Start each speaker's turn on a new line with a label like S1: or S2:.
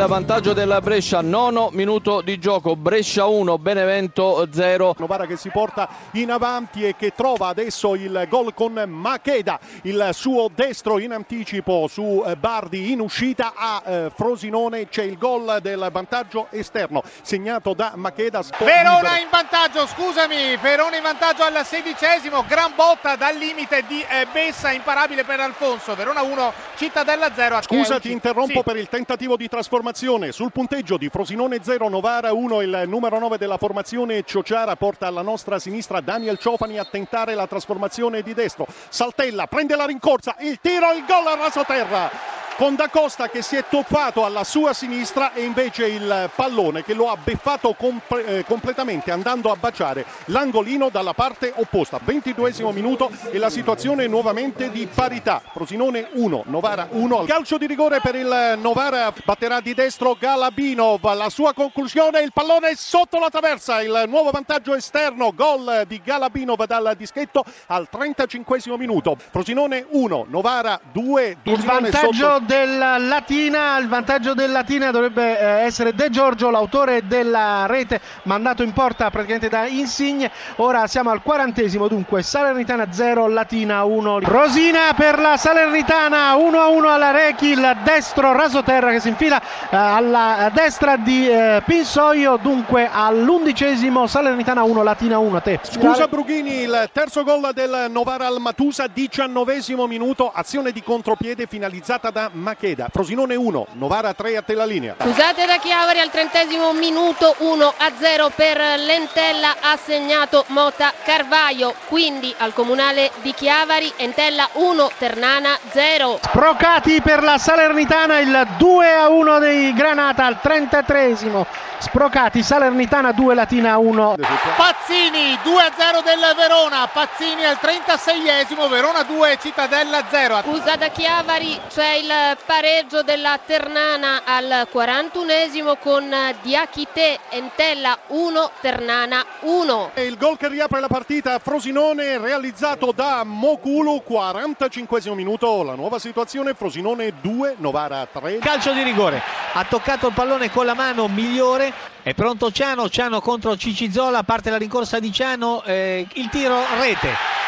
S1: il vantaggio della Brescia, nono minuto di gioco, Brescia 1, Benevento 0.
S2: Novara che si porta in avanti e che trova adesso il gol con Macheda, il suo destro in anticipo su eh, Bardi in uscita a eh, Frosinone c'è il gol del vantaggio esterno segnato da Macheda.
S3: Verona in vantaggio, scusami, Verona in vantaggio al sedicesimo, gran botta dal limite di eh, Bessa, imparabile per Alfonso, Verona 1, Cittadella 0.
S2: Scusa ti interrompo sì. per il tentativo di trasformazione sul punteggio di Frosinone 0, Novara 1, il numero 9 della formazione Ciociara porta alla nostra sinistra Daniel Ciofani a tentare la trasformazione di destro, Saltella prende la rincorsa, il tiro, il gol a raso terra con Da Costa che si è toppato alla sua sinistra e invece il pallone che lo ha beffato comp- eh, completamente andando a baciare l'angolino dalla parte opposta. 22 minuto e la situazione nuovamente di parità. Frosinone 1, Novara 1. Calcio di rigore per il Novara, batterà di destro Galabino. La sua conclusione, il pallone sotto la traversa, il nuovo vantaggio esterno, gol di Galabinov dal dischetto al 35 minuto. Frosinone 1, Novara 2.
S4: Il vantaggio sotto del Latina, il vantaggio del Latina dovrebbe eh, essere De Giorgio, l'autore della rete mandato in porta praticamente da Insigne. Ora siamo al quarantesimo, dunque Salernitana 0, Latina 1. Rosina per la Salernitana 1-1 alla Rechi, il destro rasoterra che si infila eh, alla destra di eh, Pinsoio, dunque all'undicesimo Salernitana 1, Latina 1. Te.
S2: Scusa Brughini, il terzo gol del Novara al Matusa, diciannovesimo minuto, azione di contropiede finalizzata da Macheda. Frosinone 1, Novara 3 a te la linea.
S5: Scusate da Chiavari al trentesimo minuto 1 a 0 per l'Entella ha segnato Mota Carvaio. Quindi al comunale di Chiavari Entella 1, Ternana 0.
S4: Sprocati per la Salernitana il 2 a 1 dei Granata al 33esimo. Sprocati Salernitana 2 Latina 1.
S3: Pazzini 2 a 0 del Verona. Pazzini al 36esimo, Verona 2 Cittadella 0.
S5: Scusa da Chiavari c'è il pareggio della Ternana al 41esimo con Diachite Entella 1 Ternana 1.
S2: E il gol che riapre la partita Frosinone realizzato da Mokulu 45 minuto la nuova situazione Frosinone 2 Novara 3.
S6: Calcio di rigore. Ha toccato il pallone con la mano migliore. È pronto Ciano, Ciano contro Cicizola, parte la rincorsa di Ciano, eh, il tiro rete.